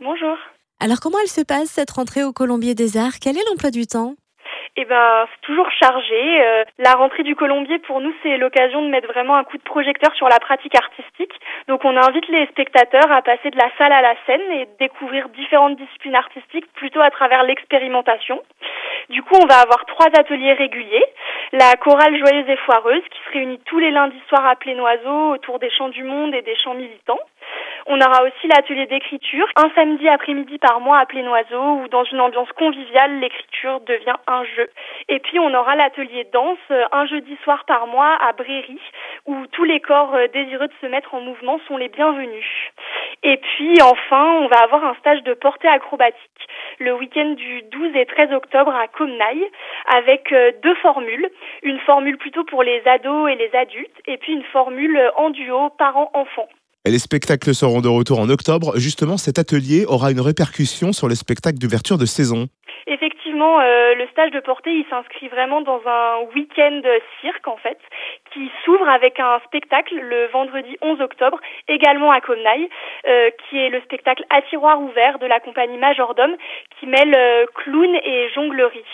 Bonjour. Alors comment elle se passe cette rentrée au Colombier des Arts? Quel est l'emploi du temps? Eh ben, c'est toujours chargé. Euh, la rentrée du Colombier, pour nous, c'est l'occasion de mettre vraiment un coup de projecteur sur la pratique artistique. Donc, on invite les spectateurs à passer de la salle à la scène et découvrir différentes disciplines artistiques plutôt à travers l'expérimentation. Du coup, on va avoir trois ateliers réguliers. La chorale joyeuse et foireuse qui se réunit tous les lundis soirs à Plénoiseau autour des chants du monde et des chants militants. On aura aussi l'atelier d'écriture, un samedi après-midi par mois à Plénoiseau, où dans une ambiance conviviale, l'écriture devient un jeu. Et puis on aura l'atelier danse, euh, un jeudi soir par mois à Bréry, où tous les corps euh, désireux de se mettre en mouvement sont les bienvenus. Et puis enfin, on va avoir un stage de portée acrobatique le week-end du 12 et 13 octobre à Comnaille avec euh, deux formules. Une formule plutôt pour les ados et les adultes et puis une formule en duo parents-enfants. Les spectacles seront de retour en octobre. Justement, cet atelier aura une répercussion sur les spectacles d'ouverture de saison. Effectivement, euh, le stage de portée, il s'inscrit vraiment dans un week-end cirque en fait, qui s'ouvre avec un spectacle le vendredi 11 octobre, également à Comnaille, euh, qui est le spectacle à tiroir ouvert de la compagnie Majordome, qui mêle euh, clown et jonglerie.